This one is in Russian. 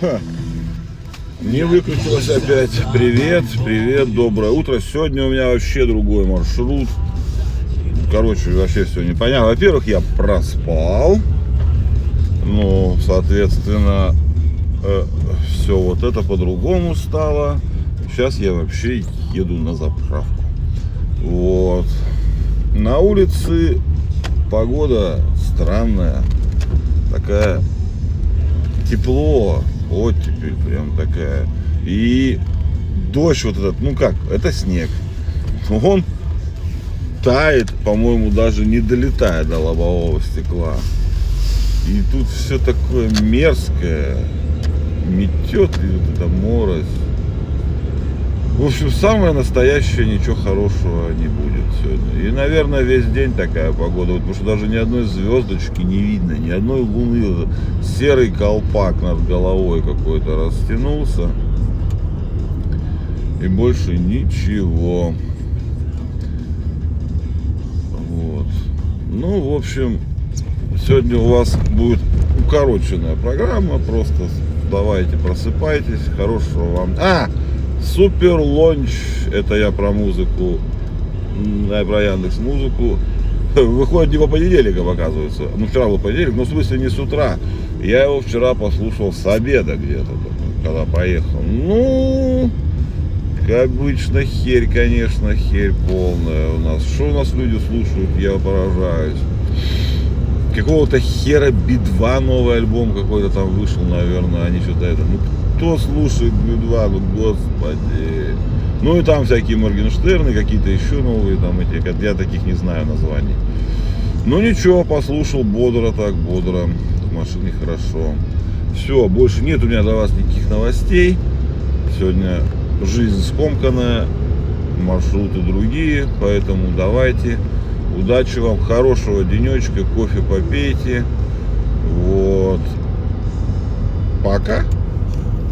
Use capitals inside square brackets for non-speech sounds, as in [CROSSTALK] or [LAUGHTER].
Ха. Не выключилось опять. Привет, привет, доброе утро. Сегодня у меня вообще другой маршрут. Короче, вообще все непонятно. Во-первых, я проспал. Ну, соответственно, все вот это по-другому стало. Сейчас я вообще еду на заправку. Вот. На улице погода странная. Такая тепло, оттепель прям такая. И дождь вот этот, ну как, это снег. Он тает, по-моему, даже не долетая до лобового стекла. И тут все такое мерзкое, метет и вот эта морось. В общем, самое настоящее, ничего хорошего не будет сегодня. И, наверное, весь день такая погода, вот, потому что даже ни одной звездочки не видно, ни одной луны. Серый колпак над головой какой-то растянулся. И больше ничего. Вот. Ну, в общем, сегодня у вас будет укороченная программа. Просто давайте, просыпайтесь. Хорошего вам... А! Супер лонч, это я про музыку, я про Яндекс музыку. [LAUGHS] Выходит не по понедельникам, оказывается. Ну, вчера был понедельник, но в смысле не с утра. Я его вчера послушал с обеда где-то, когда поехал. Ну, как обычно, херь, конечно, херь полная у нас. Что у нас люди слушают, я поражаюсь. Какого-то хера Би-2 новый альбом какой-то там вышел, наверное, они что-то это. Ну, кто слушает Би-2, ну, господи. Ну, и там всякие Моргенштерны, какие-то еще новые там эти, я таких не знаю названий. Ну, ничего, послушал бодро так, бодро. В машине хорошо. Все, больше нет у меня для вас никаких новостей. Сегодня жизнь скомканная, маршруты другие, поэтому давайте. Удачи вам, хорошего денечка, кофе попейте. Вот. Пока.